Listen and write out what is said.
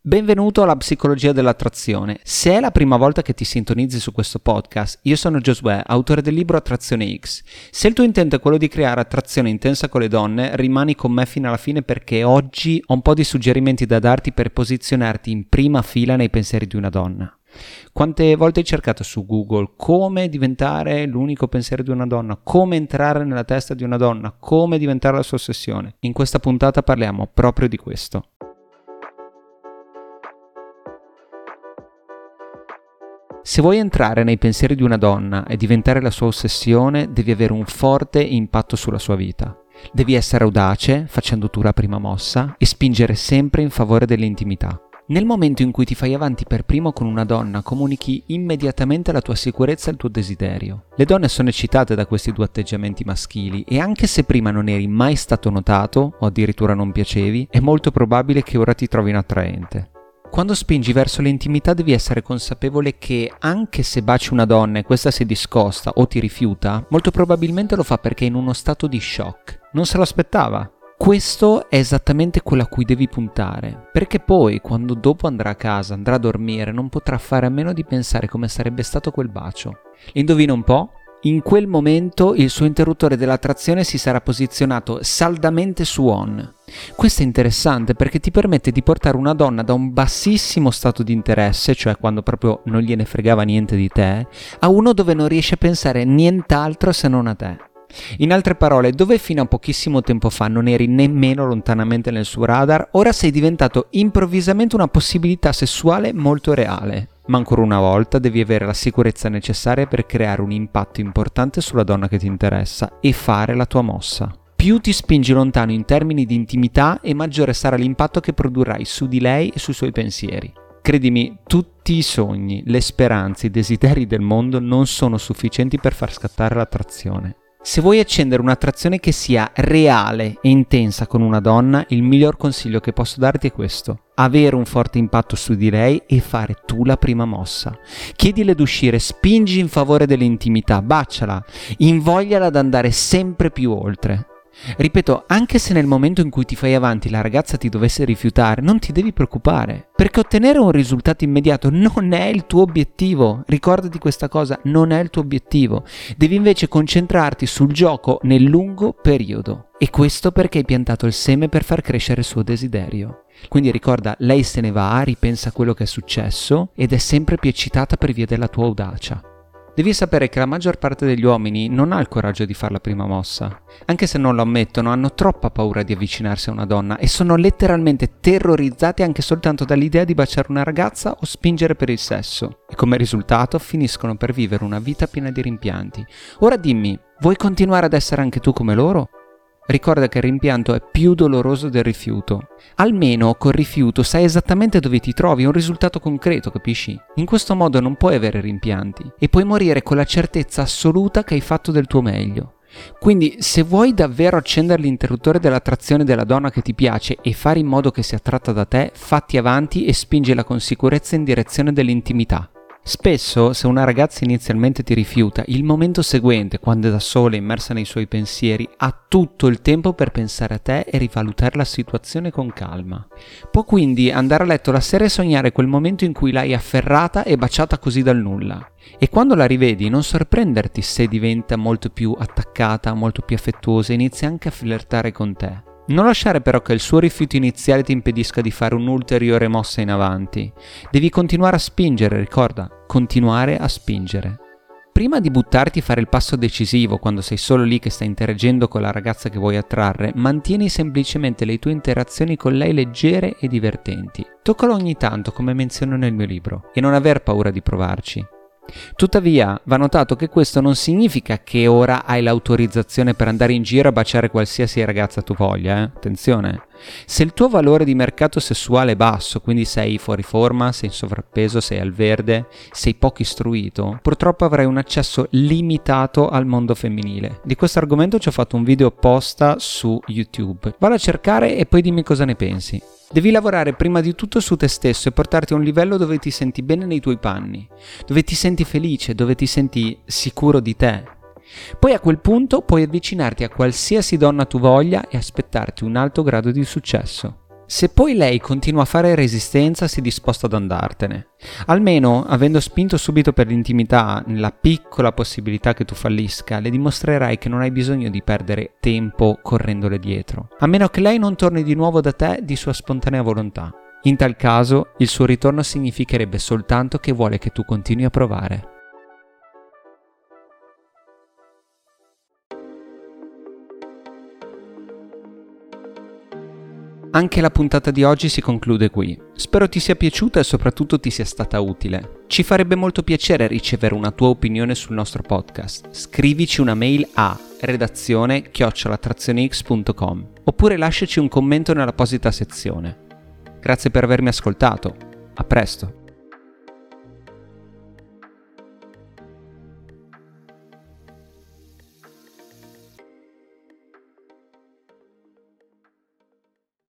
Benvenuto alla psicologia dell'attrazione. Se è la prima volta che ti sintonizzi su questo podcast, io sono Josué, autore del libro Attrazione X. Se il tuo intento è quello di creare attrazione intensa con le donne, rimani con me fino alla fine perché oggi ho un po' di suggerimenti da darti per posizionarti in prima fila nei pensieri di una donna. Quante volte hai cercato su Google come diventare l'unico pensiero di una donna, come entrare nella testa di una donna, come diventare la sua ossessione? In questa puntata parliamo proprio di questo. Se vuoi entrare nei pensieri di una donna e diventare la sua ossessione, devi avere un forte impatto sulla sua vita. Devi essere audace, facendo tu la prima mossa, e spingere sempre in favore dell'intimità. Nel momento in cui ti fai avanti per primo con una donna, comunichi immediatamente la tua sicurezza e il tuo desiderio. Le donne sono eccitate da questi due atteggiamenti maschili e anche se prima non eri mai stato notato o addirittura non piacevi, è molto probabile che ora ti trovino attraente. Quando spingi verso l'intimità devi essere consapevole che anche se baci una donna e questa si discosta o ti rifiuta, molto probabilmente lo fa perché è in uno stato di shock. Non se lo aspettava. Questo è esattamente quello a cui devi puntare, perché poi quando dopo andrà a casa, andrà a dormire, non potrà fare a meno di pensare come sarebbe stato quel bacio. Indovina un po'? in quel momento il suo interruttore dell'attrazione si sarà posizionato saldamente su on. Questo è interessante perché ti permette di portare una donna da un bassissimo stato di interesse, cioè quando proprio non gliene fregava niente di te, a uno dove non riesce a pensare nient'altro se non a te. In altre parole, dove fino a pochissimo tempo fa non eri nemmeno lontanamente nel suo radar, ora sei diventato improvvisamente una possibilità sessuale molto reale. Ma ancora una volta devi avere la sicurezza necessaria per creare un impatto importante sulla donna che ti interessa e fare la tua mossa. Più ti spingi lontano in termini di intimità e maggiore sarà l'impatto che produrrai su di lei e sui suoi pensieri. Credimi, tutti i sogni, le speranze, i desideri del mondo non sono sufficienti per far scattare l'attrazione. Se vuoi accendere un'attrazione che sia reale e intensa con una donna, il miglior consiglio che posso darti è questo. Avere un forte impatto su di lei e fare tu la prima mossa. Chiedile d'uscire, spingi in favore dell'intimità, baciala, invogliala ad andare sempre più oltre. Ripeto, anche se nel momento in cui ti fai avanti la ragazza ti dovesse rifiutare, non ti devi preoccupare, perché ottenere un risultato immediato non è il tuo obiettivo. Ricordati questa cosa, non è il tuo obiettivo. Devi invece concentrarti sul gioco nel lungo periodo. E questo perché hai piantato il seme per far crescere il suo desiderio. Quindi ricorda, lei se ne va, ripensa a quello che è successo ed è sempre più eccitata per via della tua audacia. Devi sapere che la maggior parte degli uomini non ha il coraggio di fare la prima mossa. Anche se non lo ammettono, hanno troppa paura di avvicinarsi a una donna e sono letteralmente terrorizzati anche soltanto dall'idea di baciare una ragazza o spingere per il sesso. E come risultato finiscono per vivere una vita piena di rimpianti. Ora dimmi, vuoi continuare ad essere anche tu come loro? Ricorda che il rimpianto è più doloroso del rifiuto. Almeno col rifiuto sai esattamente dove ti trovi, un risultato concreto, capisci? In questo modo non puoi avere rimpianti e puoi morire con la certezza assoluta che hai fatto del tuo meglio. Quindi se vuoi davvero accendere l'interruttore dell'attrazione della donna che ti piace e fare in modo che sia attratta da te, fatti avanti e spingila con sicurezza in direzione dell'intimità. Spesso, se una ragazza inizialmente ti rifiuta, il momento seguente, quando è da sola, immersa nei suoi pensieri, ha tutto il tempo per pensare a te e rivalutare la situazione con calma. Può quindi andare a letto la sera e sognare quel momento in cui l'hai afferrata e baciata così dal nulla. E quando la rivedi, non sorprenderti se diventa molto più attaccata, molto più affettuosa e inizia anche a flirtare con te. Non lasciare però che il suo rifiuto iniziale ti impedisca di fare un'ulteriore mossa in avanti. Devi continuare a spingere, ricorda, continuare a spingere. Prima di buttarti a fare il passo decisivo quando sei solo lì che stai interagendo con la ragazza che vuoi attrarre, mantieni semplicemente le tue interazioni con lei leggere e divertenti. Toccalo ogni tanto come menziono nel mio libro e non aver paura di provarci. Tuttavia, va notato che questo non significa che ora hai l'autorizzazione per andare in giro a baciare qualsiasi ragazza tu voglia, eh? attenzione. Se il tuo valore di mercato sessuale è basso, quindi sei fuori forma, sei in sovrappeso, sei al verde, sei poco istruito, purtroppo avrai un accesso limitato al mondo femminile. Di questo argomento ci ho fatto un video apposta su YouTube. Vado a cercare e poi dimmi cosa ne pensi. Devi lavorare prima di tutto su te stesso e portarti a un livello dove ti senti bene nei tuoi panni, dove ti senti felice, dove ti senti sicuro di te. Poi a quel punto puoi avvicinarti a qualsiasi donna tu voglia e aspettarti un alto grado di successo. Se poi lei continua a fare resistenza, si disposta ad andartene. Almeno, avendo spinto subito per l'intimità, nella piccola possibilità che tu fallisca, le dimostrerai che non hai bisogno di perdere tempo correndole dietro. A meno che lei non torni di nuovo da te di sua spontanea volontà. In tal caso, il suo ritorno significherebbe soltanto che vuole che tu continui a provare. Anche la puntata di oggi si conclude qui. Spero ti sia piaciuta e soprattutto ti sia stata utile. Ci farebbe molto piacere ricevere una tua opinione sul nostro podcast. Scrivici una mail a redazione chiocciolatrazionex.com oppure lasciaci un commento nell'apposita sezione. Grazie per avermi ascoltato. A presto.